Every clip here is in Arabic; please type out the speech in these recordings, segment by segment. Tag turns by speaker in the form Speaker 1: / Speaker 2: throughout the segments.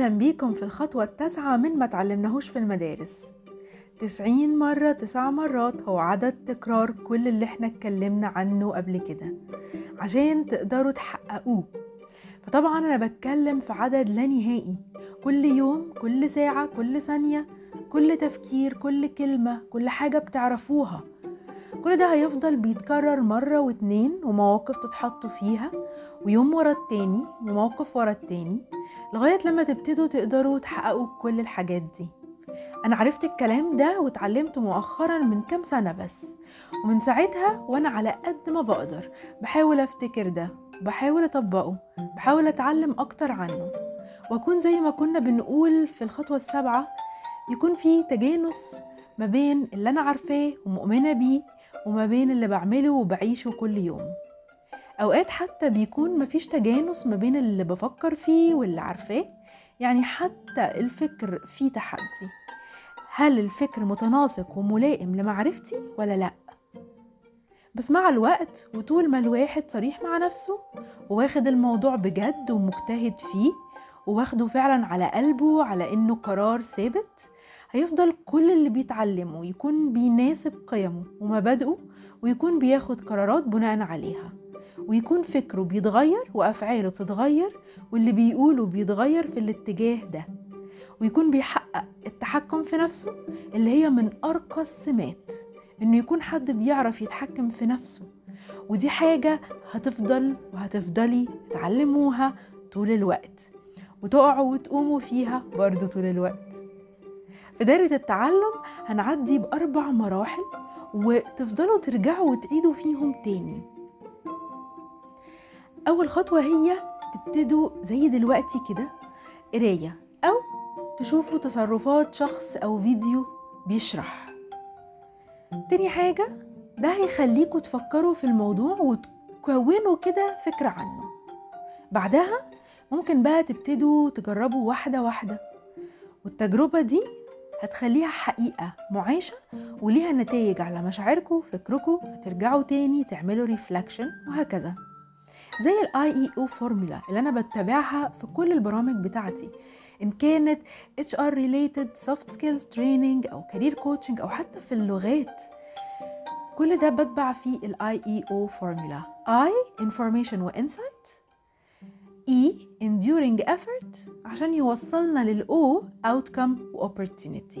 Speaker 1: أهلا بيكم في الخطوة التاسعة من ما تعلمناهوش في المدارس. تسعين مرة تسع مرات هو عدد تكرار كل اللي إحنا اتكلمنا عنه قبل كده عشان تقدروا تحققوه. فطبعا أنا بتكلم في عدد لا نهائي. كل يوم كل ساعة كل ثانية كل تفكير كل كلمة كل حاجة بتعرفوها. كل ده هيفضل بيتكرر مرة واتنين ومواقف تتحطوا فيها ويوم ورا التاني وموقف ورا التاني. لغاية لما تبتدوا تقدروا تحققوا كل الحاجات دي. أنا عرفت الكلام ده واتعلمته مؤخرا من كام سنة بس. ومن ساعتها وأنا على قد ما بقدر بحاول أفتكر ده بحاول أطبقه بحاول أتعلم أكتر عنه. وأكون زي ما كنا بنقول في الخطوة السابعة يكون في تجانس ما بين اللي أنا عارفاه ومؤمنة بيه وما بين اللي بعمله وبعيشه كل يوم. أوقات حتى بيكون مفيش تجانس ما بين اللي بفكر فيه واللي عارفاه. يعني حتى الفكر فيه تحدي. هل الفكر متناسق وملائم لمعرفتي ولا لأ؟ بس مع الوقت وطول ما الواحد صريح مع نفسه وواخد الموضوع بجد ومجتهد فيه وواخده فعلا على قلبه على إنه قرار ثابت هيفضل كل اللي بيتعلمه يكون بيناسب قيمه ومبادئه ويكون بياخد قرارات بناء عليها. ويكون فكره بيتغير وأفعاله بتتغير واللي بيقوله بيتغير في الاتجاه ده. ويكون بيحقق التحكم في نفسه اللي هي من أرقى السمات إنه يكون حد بيعرف يتحكم في نفسه. ودي حاجة هتفضل وهتفضلي تعلموها طول الوقت. وتقعوا وتقوموا فيها برضو طول الوقت. في دايرة التعلم هنعدي بأربع مراحل وتفضلوا ترجعوا وتعيدوا فيهم تاني. أول خطوة هي تبتدوا زي دلوقتي كده قراية أو تشوفوا تصرفات شخص أو فيديو بيشرح. تاني حاجة ده هيخليكوا تفكروا في الموضوع وتكونوا كده فكرة عنه. بعدها ممكن بقى تبتدوا تجربوا واحدة واحدة والتجربة دي هتخليها حقيقة معاشة وليها نتائج على مشاعركم فكركم فترجعوا تاني تعملوا reflection وهكذا. زي ال IEO formula اللي أنا بتبعها في كل البرامج بتاعتي. إن كانت HR related soft skills training أو career coaching أو حتى في اللغات. كل ده بتبع فيه ال IEO formula I information و insight E enduring effort عشان يوصلنا لل O outcome و opportunity.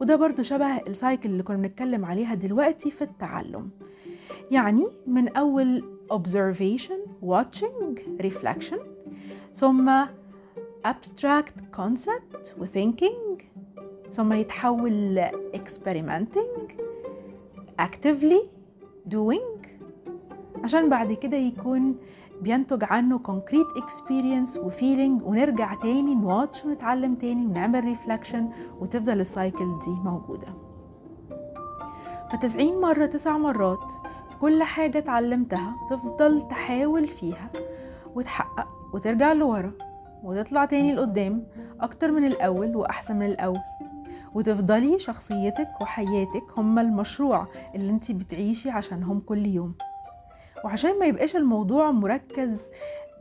Speaker 1: وده برضو شبه ال cycle اللي كنا بنتكلم عليها دلوقتي في التعلم. يعني من أول observation watching reflection ثم abstract concept و thinking ثم يتحول ل experimenting actively doing. عشان بعد كده يكون بينتج عنه concrete experience و feeling ونرجع تاني ن watch ونتعلم تاني ونعمل reflection وتفضل ال cycle دي موجودة. فتسعين مرة تسع مرات كل حاجة اتعلمتها تفضل تحاول فيها وتحقق وترجع لورا وتطلع تاني لقدام أكتر من الأول وأحسن من الأول. وتفضلي شخصيتك وحياتك هما المشروع اللي انت بتعيشي عشانهم كل يوم. وعشان ما يبقاش الموضوع مركز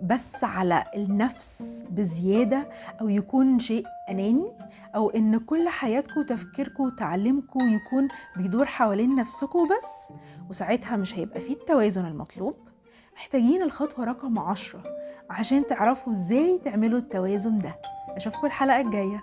Speaker 1: بس على النفس بزيادة أو يكون شيء أناني أو إن كل حياتكم وتفكيركم وتعلمكم يكون بيدور حوالين نفسكم بس وساعتها مش هيبقى فيه التوازن المطلوب محتاجين الخطوة رقم عشرة عشان تعرفوا إزاي تعملوا التوازن ده. أشوفكم الحلقة الجاية.